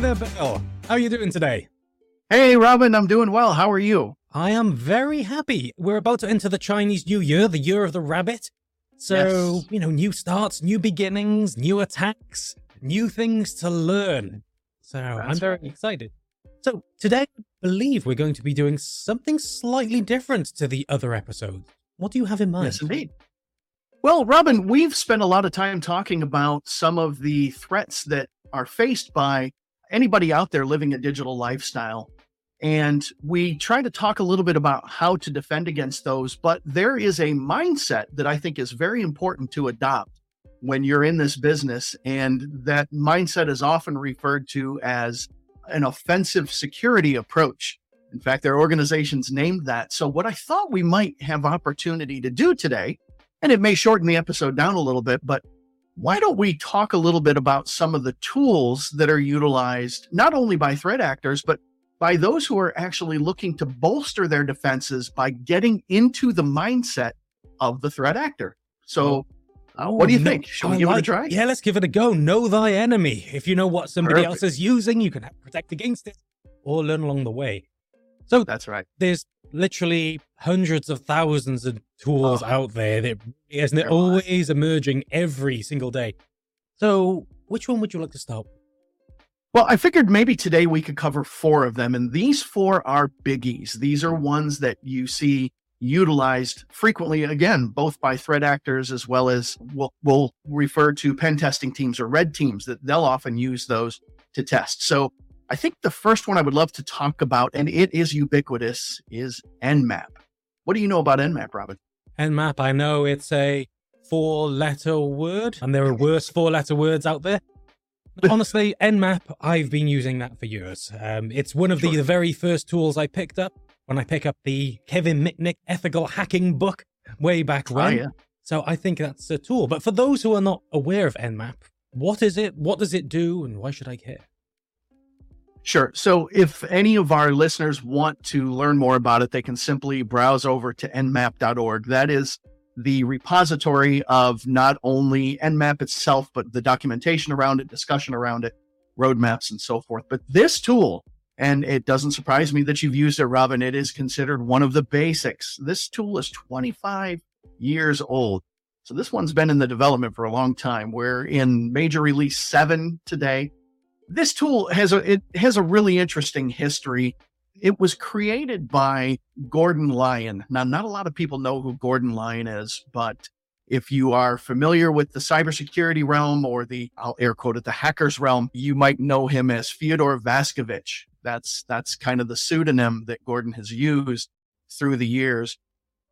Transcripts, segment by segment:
there, Bill. Oh, how are you doing today? Hey, Robin, I'm doing well. How are you? I am very happy. We're about to enter the Chinese New Year, the year of the rabbit. So, Yes. you know, new starts, new beginnings, new attacks, new things to learn. So, I'm very excited. So, today, I believe we're going to be doing something slightly different to the other episodes. What do you have in mind? Yes, indeed. Well, Robin, we've spent a lot of time talking about some of the threats that are faced by anybody out there living a digital lifestyle. And we try to talk a little bit about how to defend against those. But there is a mindset that I think is very important to adopt when you're in this business. And that mindset is often referred to as an offensive security approach. In fact, there are organizations named that. So, what I thought we might have opportunity to do today, and it may shorten the episode down a little bit, but why don't we talk a little bit about some of the tools that are utilized not only by threat actors, but by those who are actually looking to bolster their defenses by getting into the mindset of the threat actor. So, uh, what do you no- think? Should we give it a try? Yeah, let's give it a go. Know thy enemy. If you know what somebody else is using, you can protect against it or learn along the way. So, That's right. there's literally hundreds of thousands of tools Oh. out there that isn't it always emerging every single day. So, which one would you like to start? Well, I figured maybe today we could cover four of them. And these four are biggies. These are ones that you see utilized frequently, again, both by threat actors as well as we'll, we'll refer to pen testing teams or red teams that they'll often use those to test. So I think the first one I would love to talk about, and it is ubiquitous, is Nmap. What do you know about Nmap, Robin? Nmap, I know it's a four letter word, and there are worse four letter words out there. Honestly, Nmap, I've been using that for years. Um, it's one of the, the very first tools I picked up when I pick up the Kevin Mitnick ethical hacking book way back when. Oh, yeah. So I think that's a tool. But for those who are not aware of Nmap, what is it? What does it do? And why should I care? Sure. So if any of our listeners want to learn more about it, they can simply browse over to nmap.org. That is the repository of not only Nmap itself, but the documentation around it, discussion around it, roadmaps, and so forth. But this tool, and it doesn't surprise me that you've used it, Robin, it is considered one of the basics. This tool is 25 years old. So this one's been in the development for a long time. We're in major release seven today this tool has a it has a really interesting history. It was created by Gordon Lyon. Now, not a lot of people know who Gordon Lyon is, but if you are familiar with the cybersecurity realm or the I'll air quote it the hackers realm, you might know him as Fyodor Vaskovich. That's that's kind of the pseudonym that Gordon has used through the years.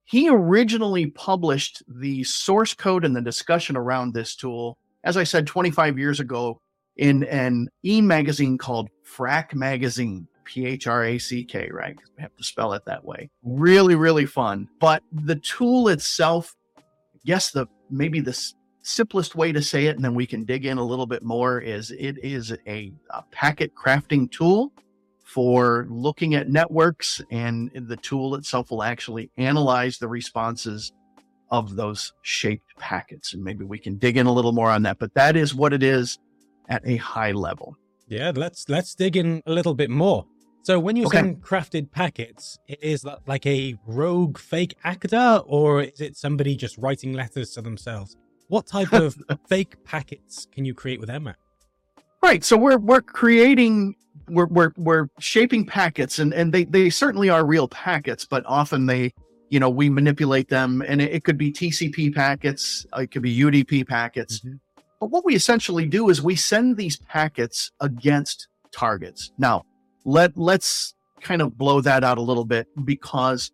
He originally published the source code and the discussion around this tool, as I said, 25 years ago in an e magazine called Phrack Magazine, P H R A C K, right? We have to spell it that way. Really, really fun. But the tool itself, yes, the maybe the simplest way to say it, and then we can dig in a little bit more, is it is a, a packet crafting tool for looking at networks, and the tool itself will actually analyze the responses of those shaped packets. And maybe we can dig in a little more on that. But that is what it is at a high level. Yeah, let's let's dig in a little bit more. So when you Okay. send crafted packets, i- is that like a rogue fake actor, or is it somebody just writing letters to themselves? What type of fake packets can you create with Nmap? Right. So we're we're creating we're we're we're shaping packets and and they they certainly are real packets, but often they you know we manipulate them and it, it could be TCP packets, it could be UDP packets. Mm-hmm. But what we essentially do is we send these packets against targets. Now, let let's kind of blow that out a little bit because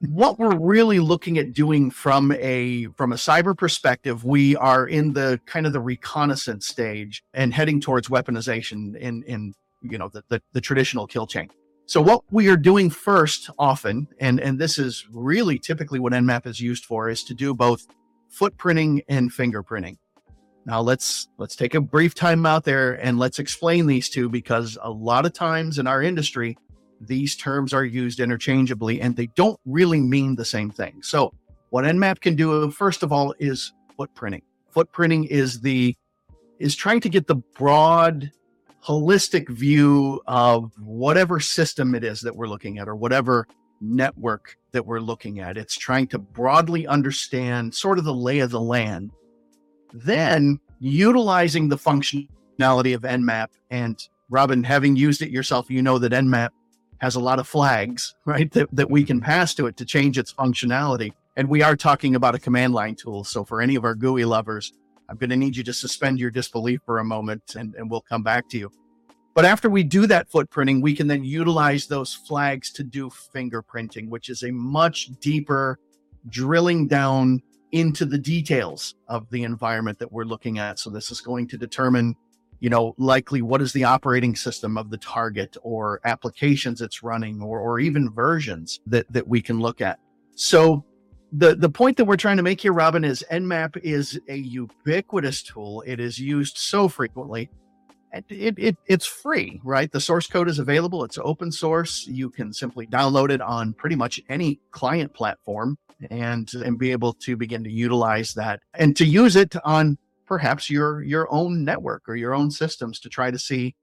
what we're really looking at doing from a from a cyber perspective, we are in the kind of the reconnaissance stage and heading towards weaponization in in you know the the, the traditional kill chain. So what we are doing first often, and and this is really typically what Nmap is used for, is to do both footprinting and fingerprinting. Now let's let's take a brief time out there and let's explain these two because a lot of times in our industry these terms are used interchangeably and they don't really mean the same thing. So what Nmap can do first of all is footprinting. Footprinting is the is trying to get the broad holistic view of whatever system it is that we're looking at or whatever network that we're looking at. It's trying to broadly understand sort of the lay of the land. Then utilizing the functionality of Nmap and Robin, having used it yourself, you know that Nmap has a lot of flags, right? That, that we can pass to it to change its functionality. And we are talking about a command line tool. So for any of our GUI lovers, I'm going to need you to suspend your disbelief for a moment and, and we'll come back to you. But after we do that footprinting, we can then utilize those flags to do fingerprinting, which is a much deeper drilling down into the details of the environment that we're looking at. So this is going to determine, you know, likely what is the operating system of the target or applications it's running or, or even versions that, that we can look at. So the, the point that we're trying to make here, Robin, is Nmap is a ubiquitous tool. It is used so frequently it, it, it's free, right? The source code is available. It's open source. You can simply download it on pretty much any client platform and, and be able to begin to utilize that and to use it on perhaps your, your own network or your own systems to try to see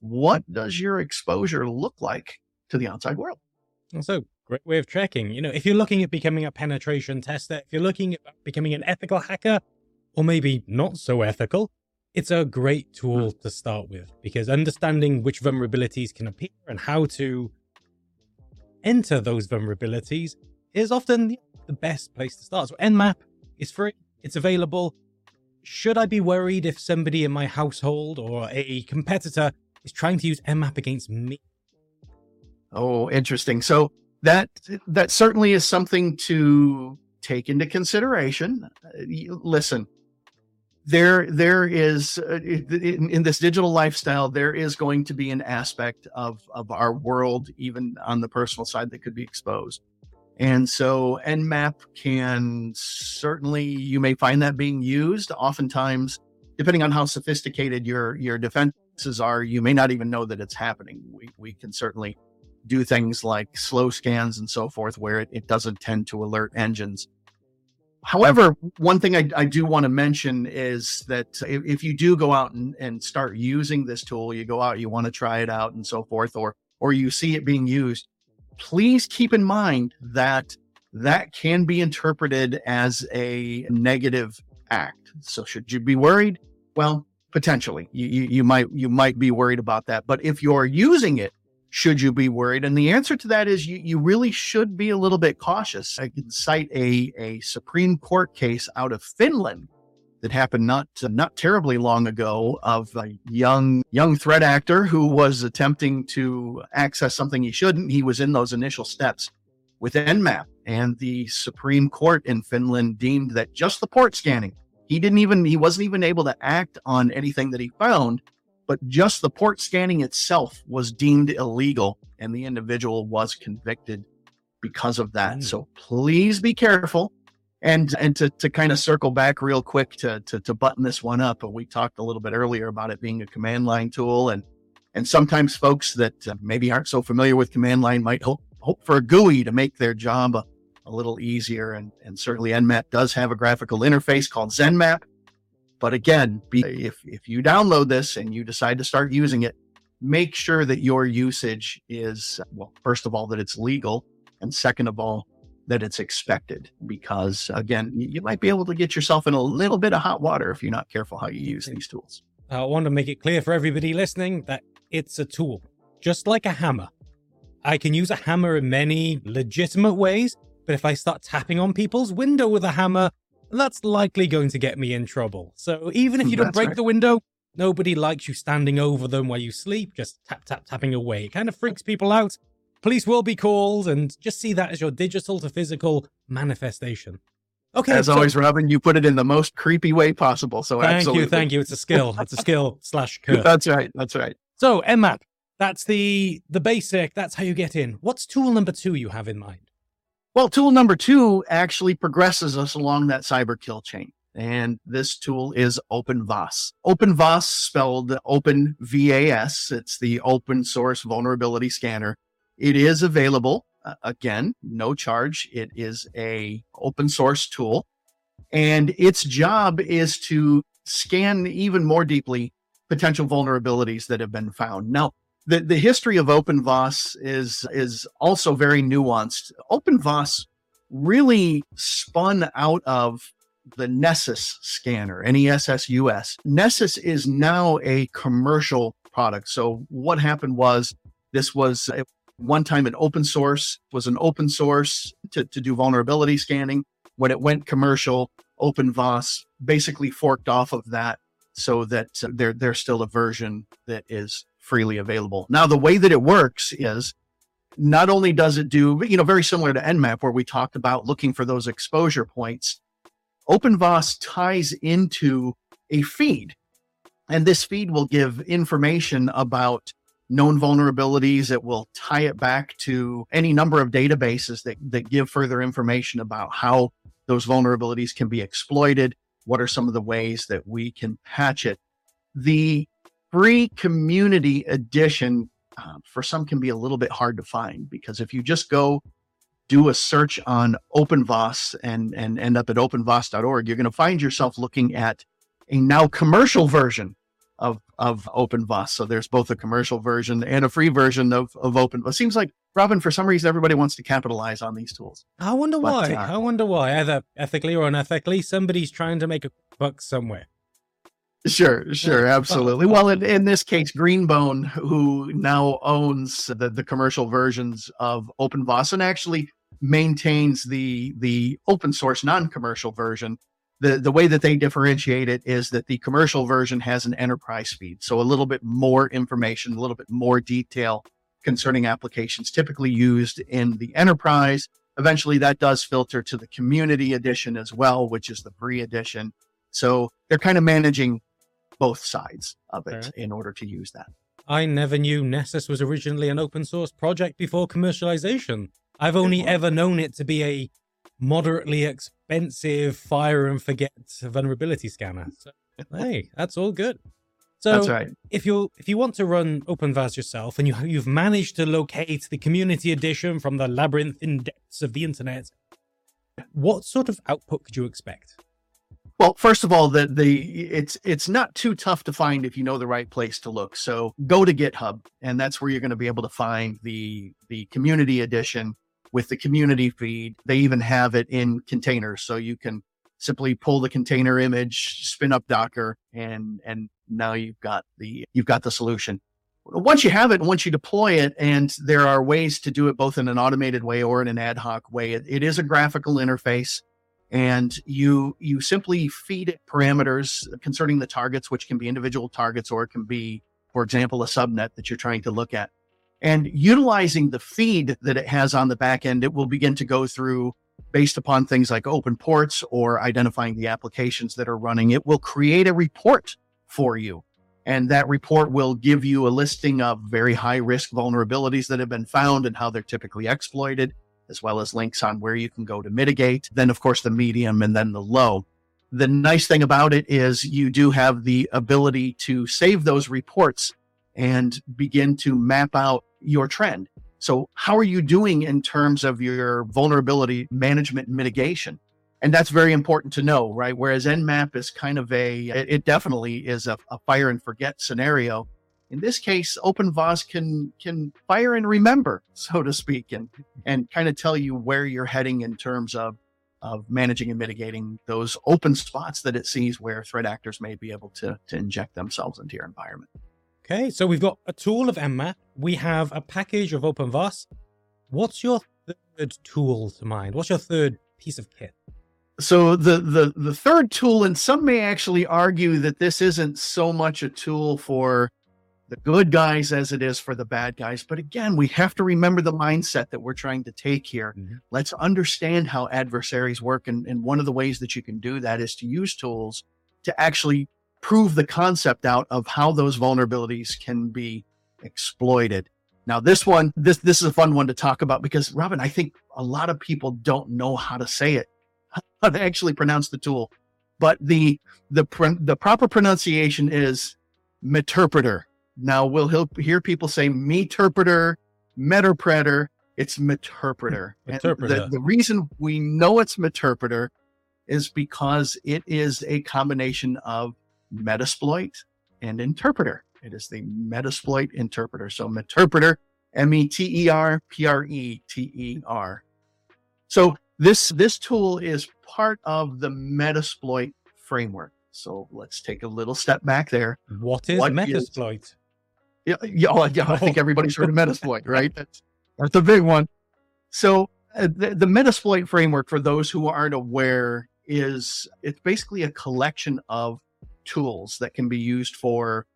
what does your exposure look like to the outside world. So great way of tracking. You know, if you're looking at becoming a penetration tester, if you're looking at becoming an ethical hacker, or maybe not so ethical, it's a great tool to start with because understanding which vulnerabilities can appear and how to enter those vulnerabilities is often the best place to start. So Nmap is free, it's available. Should I be worried if somebody in my household or a competitor is trying to use Nmap against me? Oh, interesting. So that that certainly is something to take into consideration. Uh, listen, there there is uh, in, in, this digital lifestyle there is going to be an aspect of of our world even on the personal side that could be exposed. And so nmap can certainly you may find that being used. Oftentimes depending on how sophisticated your your defenses are you may not even know that it's happening. We, we can certainly do things like slow scans and so forth where it, it doesn't tend to alert engines However, one thing I, I do want to mention is that if, if you do go out and, and start using this tool, you go out, you want to try it out and so forth, or or you see it being used, please keep in mind that that can be interpreted as a negative act. So should you be worried? Well, potentially. You, you, you might you might be worried about that. But if you're using it should you be worried? And the answer to that is you, you really should be a little bit cautious. I can cite a, a Supreme Court case out of Finland that happened not not terribly long ago of a young young threat actor who was attempting to access something he shouldn't. He was in those initial steps with Nmap, and the Supreme Court in Finland deemed that just the port scanning. He didn't even he wasn't even able to act on anything that he found but just the port scanning itself was deemed illegal and the individual was convicted because of that. Mm. So please be careful. And and to, to kind of circle back real quick to, to to button this one up, we talked a little bit earlier about it being a command line tool, and and sometimes folks that uh, maybe aren't so familiar with command line might hope hope for a GUI to make their job a, a little easier. And and certainly Nmap does have a graphical interface called ZenMap, but again, be, if, if you download this and you decide to start using it, make sure that your usage is, well, first of all, that it's legal. And second of all, that it's expected because again, you might be able to get yourself in a little bit of hot water if you're not careful how you use these tools. I want to make it clear for everybody listening that it's a tool, just like a hammer. I can use a hammer in many legitimate ways, but if I start tapping on people's window with a hammer, that's likely going to get me in trouble. So even if you don't break right. the window, nobody likes you standing over them while you sleep, just tap, tap, tapping away. It kind of freaks people out. Police will be called, and just see that as your digital to physical manifestation. Okay. As so, always, Robin, you put it in the most creepy way possible. So thank absolutely. you, thank you. It's a skill. It's a skill slash curse. That's right. That's right. So Nmap, that's the the basic. That's how you get in. What's tool number two you have in mind? Well, tool number two actually progresses us along that cyber kill chain. And this tool is OpenVAS. OpenVAS spelled Open VAS. It's the open source vulnerability scanner. It is available. Uh, again, no charge. It is a open source tool and its job is to scan even more deeply potential vulnerabilities that have been found. Now, the, the history of OpenVAS is is also very nuanced. OpenVAS really spun out of the Nessus scanner, NESSUS. Nessus is now a commercial product. So what happened was this was one time an open source was an open source to, to do vulnerability scanning. When it went commercial, OpenVAS basically forked off of that so that uh, there, there's still a version that is freely available. Now, the way that it works is not only does it do, you know, very similar to Nmap, where we talked about looking for those exposure points, OpenVAS ties into a feed. And this feed will give information about known vulnerabilities. It will tie it back to any number of databases that, that give further information about how those vulnerabilities can be exploited. What are some of the ways that we can patch it? The free community edition uh, for some can be a little bit hard to find because if you just go do a search on OpenVAS and, and end up at openvas.org, you're going to find yourself looking at a now commercial version of, of OpenVAS. So there's both a commercial version and a free version of, of OpenVAS. It seems like, Robin, for some reason, everybody wants to capitalize on these tools. I wonder but, why. Uh, I wonder why, either ethically or unethically, somebody's trying to make a buck somewhere. Sure, sure, absolutely. Well, in, in this case, Greenbone, who now owns the, the commercial versions of OpenVAS and actually maintains the the open source non-commercial version, the, the way that they differentiate it is that the commercial version has an enterprise feed. So a little bit more information, a little bit more detail concerning applications typically used in the enterprise. Eventually that does filter to the community edition as well, which is the free edition. So they're kind of managing both sides of it in order to use that. I never knew Nessus was originally an open source project before commercialization. I've only ever known it to be a moderately expensive fire and forget vulnerability scanner. So, hey, that's all good. So that's right. If you if you want to run OpenVAS yourself and you you've managed to locate the community edition from the labyrinthine depths of the internet, what sort of output could you expect? Well, first of all, the the it's it's not too tough to find if you know the right place to look. So go to GitHub, and that's where you're going to be able to find the the community edition with the community feed. They even have it in containers, so you can simply pull the container image, spin up Docker, and and now you've got the you've got the solution. Once you have it, once you deploy it, and there are ways to do it both in an automated way or in an ad hoc way. it, it is a graphical interface and you you simply feed it parameters concerning the targets which can be individual targets or it can be for example a subnet that you're trying to look at. And utilizing the feed that it has on the back end it will begin to go through based upon things like open ports or identifying the applications that are running. It will create a report for you. And that report will give you a listing of very high risk vulnerabilities that have been found and how they're typically exploited as well as links on where you can go to mitigate. Then, of course, the medium and then the low. The nice thing about it is you do have the ability to save those reports and begin to map out your trend. So, how are you doing in terms of your vulnerability management mitigation? And that's very important to know, right? Whereas Nmap is kind of a, it definitely is a, a fire and forget scenario in this case, OpenVAS can can fire and remember, so to speak, and and kind of tell you where you're heading in terms of of managing and mitigating those open spots that it sees where threat actors may be able to to inject themselves into your environment. Okay, so we've got a tool of Nmap. We have a package of OpenVAS. What's your third tool to mind? What's your third piece of kit? So the the the third tool, and some may actually argue that this isn't so much a tool for the good guys as it is for the bad guys. But again, we have to remember the mindset that we're trying to take here. Mm-hmm. Let's understand how adversaries work. And, and one of the ways that you can do that is to use tools to actually prove the concept out of how those vulnerabilities can be exploited. Now, this one, this this is a fun one to talk about because Robin, I think a lot of people don't know how to say it, how to actually pronounce the tool. But the the the proper pronunciation is meterpreter now we'll hear people say meterpreter, meterpreter. It's meterpreter. meterpreter. The, the reason we know it's meterpreter is because it is a combination of Metasploit and interpreter. It is the Metasploit interpreter. So Meterpreter, M E T E R P R E T E R. So this this tool is part of the Metasploit framework. So let's take a little step back there. What is what Metasploit? Is, yeah, yeah, oh, yeah, I think everybody's heard of Metasploit, right? That's that's a big one. So uh, the, the Metasploit framework, for those who aren't aware, is it's basically a collection of tools that can be used for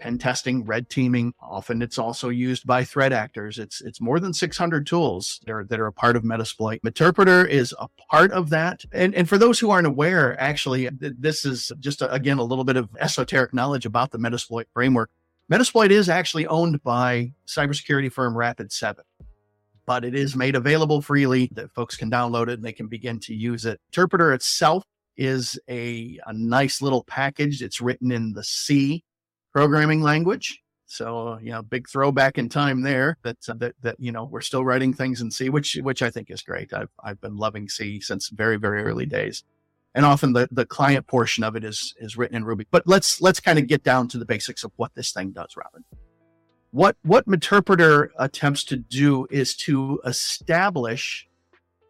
pen testing, red teaming. Often it's also used by threat actors. It's it's more than 600 tools that are, that are a part of Metasploit. Meterpreter is a part of that. And, and for those who aren't aware, actually, this is just, a, again, a little bit of esoteric knowledge about the Metasploit framework. Metasploit is actually owned by cybersecurity firm Rapid7 but it is made available freely that folks can download it and they can begin to use it. Meterpreter itself is a, a nice little package. It's written in the C programming language. So, you know, big throwback in time there that, uh, that, that, you know, we're still writing things in C, which, which I think is great. I've, I've been loving C since very, very early days. And often the, the client portion of it is, is written in Ruby, but let's, let's kind of get down to the basics of what this thing does, Robin. What, what Meterpreter attempts to do is to establish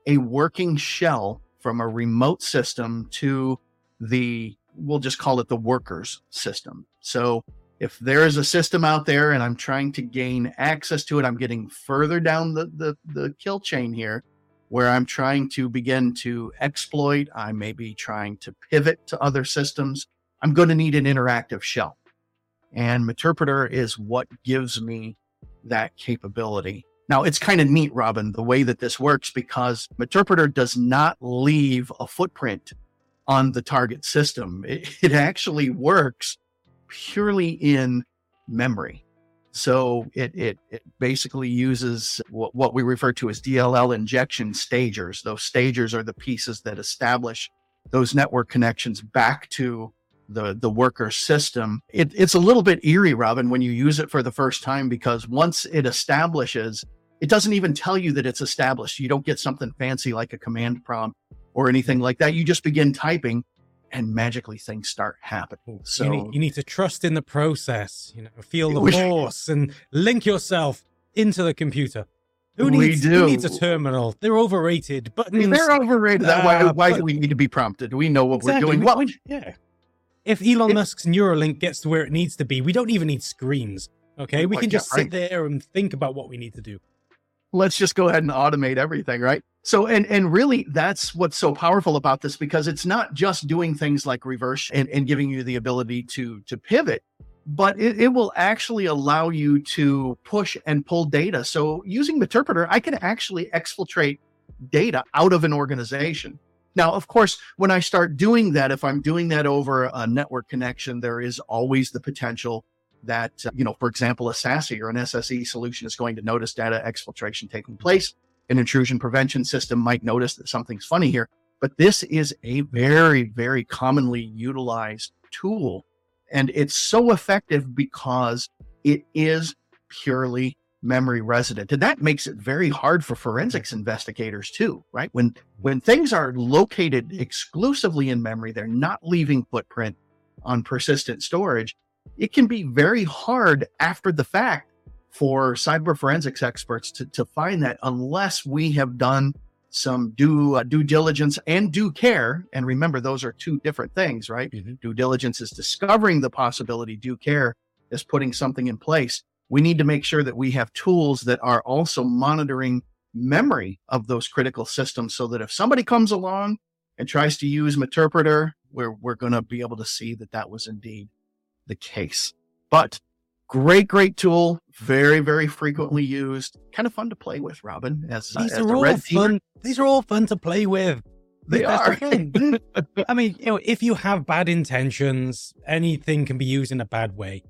a working shell from a remote system to the we'll just call it the workers system. So if there is a system out there and I'm trying to gain access to it, I'm getting further down the, the, the kill chain here where I'm trying to begin to exploit. I may be trying to pivot to other systems. I'm going to need an interactive shell. And Meterpreter is what gives me that capability. Now, it's kind of neat, Robin, the way that this works because Meterpreter does not leave a footprint on the target system. It, it actually works purely in memory. So it, it, it basically uses what, what we refer to as DLL injection stagers. Those stagers are the pieces that establish those network connections back to the, the worker system. It, it's a little bit eerie, Robin, when you use it for the first time, because once it establishes, it doesn't even tell you that it's established. You don't get something fancy like a command prompt or anything like that. You just begin typing and magically things start happening. So you need, you need to trust in the process, you know, feel the force and link yourself into the computer. Who needs, who needs a terminal? They're overrated. But they're overrated. Uh, why, why but, do we need to be prompted? We know what exactly. we're doing. Well, yeah. If Elon it, Musk's Neuralink gets to where it needs to be, we don't even need screens. Okay, we can just sit there and think about what we need to do let's just go ahead and automate everything, right? So, and and really, that's what's so powerful about this because it's not just doing things like reverse and, and giving you the ability to to pivot, but it, it will actually allow you to push and pull data. So, using Meterpreter, I can actually exfiltrate data out of an organization. Now, of course, when I start doing that, if I'm doing that over a network connection, there is always the potential that, uh, you know, for example, a SASE or an SSE solution is going to notice data exfiltration taking place. An intrusion prevention system might notice that something's funny here, but this is a very, very commonly utilized tool. And it's so effective because it is purely memory resident. And that makes it very hard for forensics investigators too, right? When when things are located exclusively in memory, they're not leaving footprint on persistent storage it can be very hard after the fact for cyber forensics experts to, to find that unless we have done some due uh, due diligence and due care and remember those are two different things right mm-hmm. due diligence is discovering the possibility due care is putting something in place we need to make sure that we have tools that are also monitoring memory of those critical systems so that if somebody comes along and tries to use Meterpreter, we're, we're going to be able to see that that was indeed the case. But great, great tool, very, very frequently used, kind of fun to play with, Robin. As these as are all fun. These are all fun to play with. They are. I mean, you know, if you have bad intentions, anything can be used in a bad way.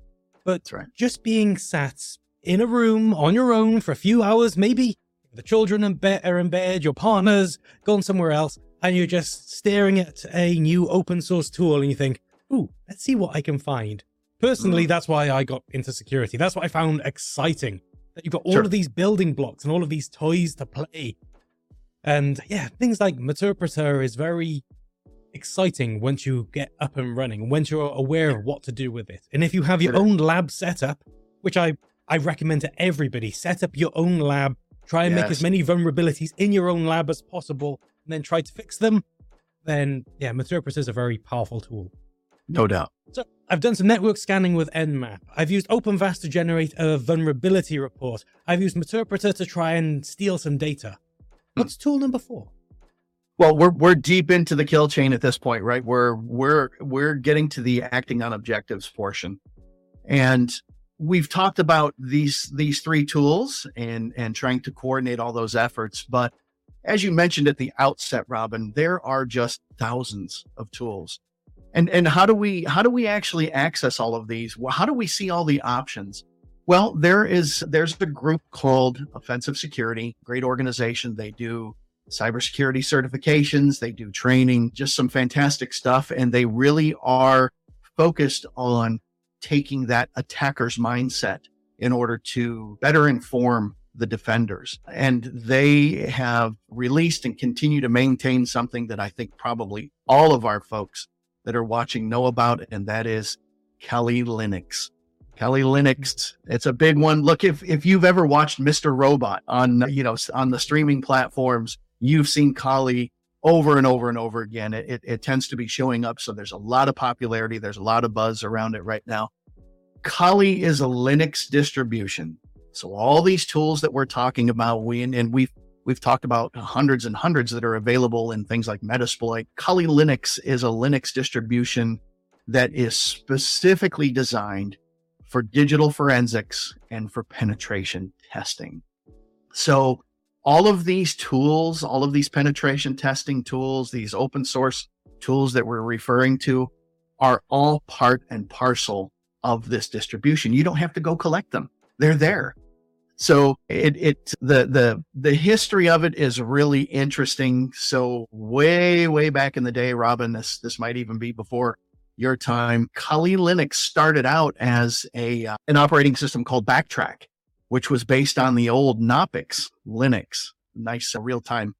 But right. just being sat in a room on your own for a few hours, maybe the children are in bed, your partner's gone somewhere else, and you're just staring at a new open source tool and you think, ooh, let's see what I can find. Personally, mm. that's why I got into security. That's what I found exciting. That you've got all sure. of these building blocks and all of these toys to play. And yeah, things like Meterpreter is very exciting once you get up and running, once you're aware of what to do with it. And if you have your own lab setup, which I, I recommend to everybody, set up your own lab, try and yes. make as many vulnerabilities in your own lab as possible, and then try to fix them, then yeah, Meterpreter is a very powerful tool. No doubt. So I've done some network scanning with Nmap. I've used OpenVAS to generate a vulnerability report. I've used Meterpreter to try and steal some data. What's tool number four? Well, we're we're deep into the kill chain at this point, right? We're we're we're getting to the acting on objectives portion. And we've talked about these these three tools and and trying to coordinate all those efforts, but as you mentioned at the outset, Robin, there are just thousands of tools. And and how do we how do we actually access all of these? How do we see all the options? Well, there is there's a group called Offensive Security, great organization. They do cybersecurity certifications, they do training, just some fantastic stuff. And they really are focused on taking that attacker's mindset in order to better inform the defenders. And they have released and continue to maintain something that I think probably all of our folks that are watching know about, and that is Kali Linux. Kali Linux, it's a big one. Look, if if you've ever watched Mr. Robot on you know on the streaming platforms, you've seen Kali over and over and over again. It, it, it tends to be showing up, so there's a lot of popularity. There's a lot of buzz around it right now. Kali is a Linux distribution. So all these tools that we're talking about, we and we've we've talked about hundreds and hundreds that are available in things like Metasploit. Kali Linux is a Linux distribution that is specifically designed for digital forensics and for penetration testing. So all of these tools, all of these penetration testing tools, these open source tools that we're referring to are all part and parcel of this distribution. You don't have to go collect them. They're there. So it it the the the history of it is really interesting. So way way back in the day, Robin, this this might even be before your time. Kali Linux started out as a uh, an operating system called Backtrack, which was based on the old Knoppix Linux, nice uh, real time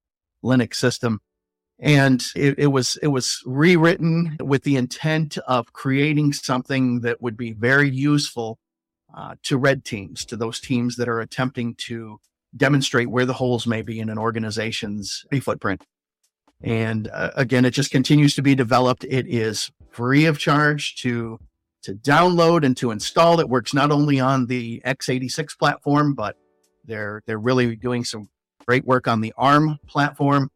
Linux system. And it, it was it was rewritten with the intent of creating something that would be very useful uh, to red teams, to those teams that are attempting to demonstrate where the holes may be in an organization's footprint. And uh, again, it just continues to be developed. It is free of charge to to download and to install. It works not only on the x86 platform, but they're they're really doing some great work on the ARM platform,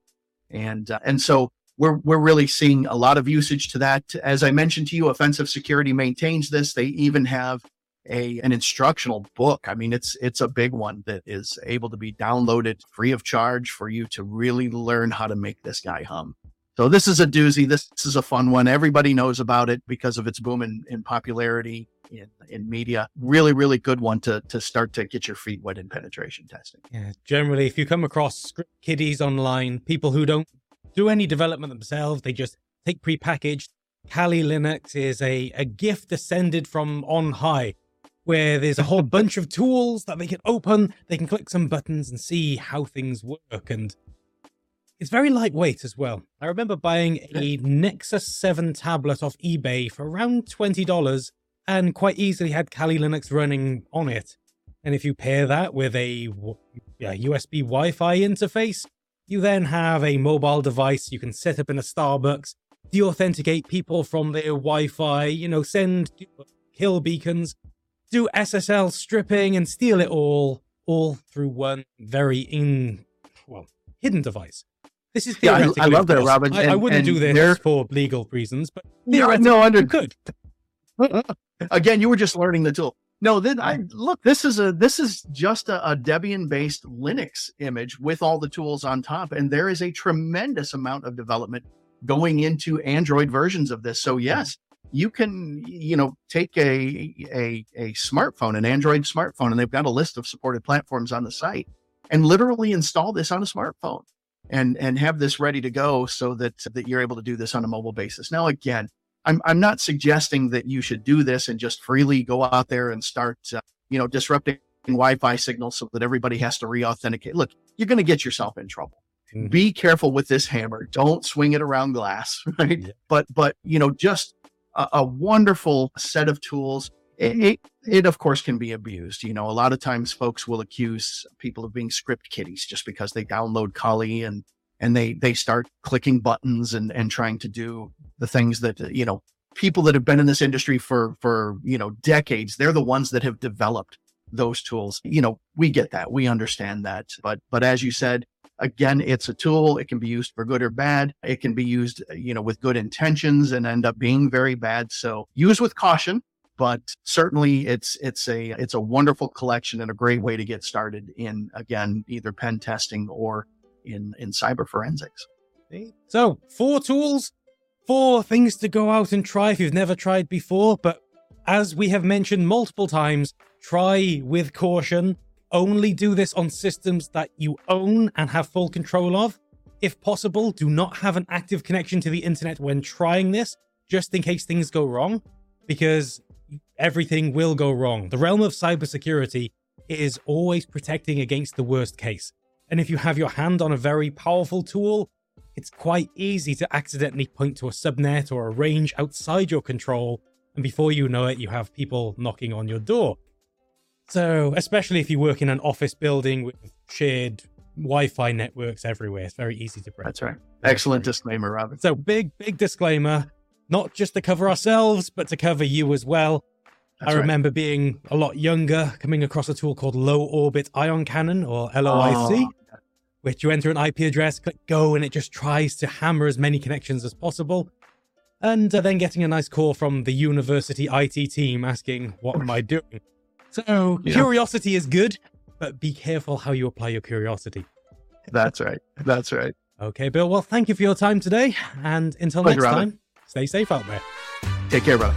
and uh, and so we're we're really seeing a lot of usage to that. As I mentioned to you, Offensive Security maintains this. They even have a an instructional book. I mean, it's it's a big one that is able to be downloaded free of charge for you to really learn how to make this guy hum. So this is a doozy. This, this is a fun one. Everybody knows about it because of its boom in, in popularity in, in media. Really, really good one to to start to get your feet wet in penetration testing. Yeah, generally, if you come across kiddies online, people who don't do any development themselves, they just take prepackaged. Kali Linux is a, a gift descended from on high where there's a whole bunch of tools that they can open. They can click some buttons and see how things work. And it's very lightweight as well. I remember buying a Nexus 7 tablet off eBay for around $20 and quite easily had Kali Linux running on it. And if you pair that with a USB Wi Fi interface, you then have a mobile device you can set up in a Starbucks, deauthenticate people from their Wi Fi, you know, send kill beacons, do SSL stripping and steal it all, all through one very in well hidden device. This is yeah, I, I love that, Robin. I, and, I wouldn't do this for legal reasons, but no, no, under good. Again, you were just learning the tool. No, then I look. This is a this is just a, a Debian based Linux image with all the tools on top, and there is a tremendous amount of development going into Android versions of this. So yes, you can you know take a, a a smartphone an android smartphone and they've got a list of supported platforms on the site and literally install this on a smartphone and and have this ready to go so that that you're able to do this on a mobile basis now again i'm i'm not suggesting that you should do this and just freely go out there and start uh, you know disrupting wi-fi signals so that everybody has to re-authenticate look you're going to get yourself in trouble Mhm. be careful with this hammer. Don't swing it around glass, right? Yeah. But but you know, just a, a wonderful set of tools. It, it it of course can be abused. You know, a lot of times folks will accuse people of being script kiddies just because they download Kali and and they they start clicking buttons and and trying to do the things that you know people that have been in this industry for for you know decades. They're the ones that have developed those tools. You know, we get that. We understand that. But but as you said, again, it's a tool. It can be used for good or bad. It can be used, uh, you know, with good intentions and end up being very bad. So use with caution. But certainly it's it's a it's a wonderful collection and a great way to get started in again either pen testing or in in cyber forensics. So, four tools, four things to go out and try if you've never tried before. But as we have mentioned multiple times, try with caution. Only do this on systems that you own and have full control of. If possible, do not have an active connection to the internet when trying this, just in case things go wrong, because everything will go wrong. The realm of cybersecurity is always protecting against the worst case. And if you have your hand on a very powerful tool, it's quite easy to accidentally point to a subnet or a range outside your control, and before you know it, you have people knocking on your door. So, especially if you work in an office building with shared Wi Fi networks everywhere, it's very easy to break. That's right. Excellent disclaimer, Robin. So, big, big disclaimer not just to cover ourselves, but to cover you as well. That's I right. remember being a lot younger, coming across a tool called Low Orbit Ion Cannon or LOIC Oh, which you enter an IP address, click go, and it just tries to hammer as many connections as possible. And uh, then getting a nice call from the university IT team asking, What am I doing? So, Yeah. curiosity is good, but be careful how you apply your curiosity. that's right. That's right. Okay, Bill, well, thank you for your time today. And until Pleasure, next Robin. time, stay safe out there. Take care, brother.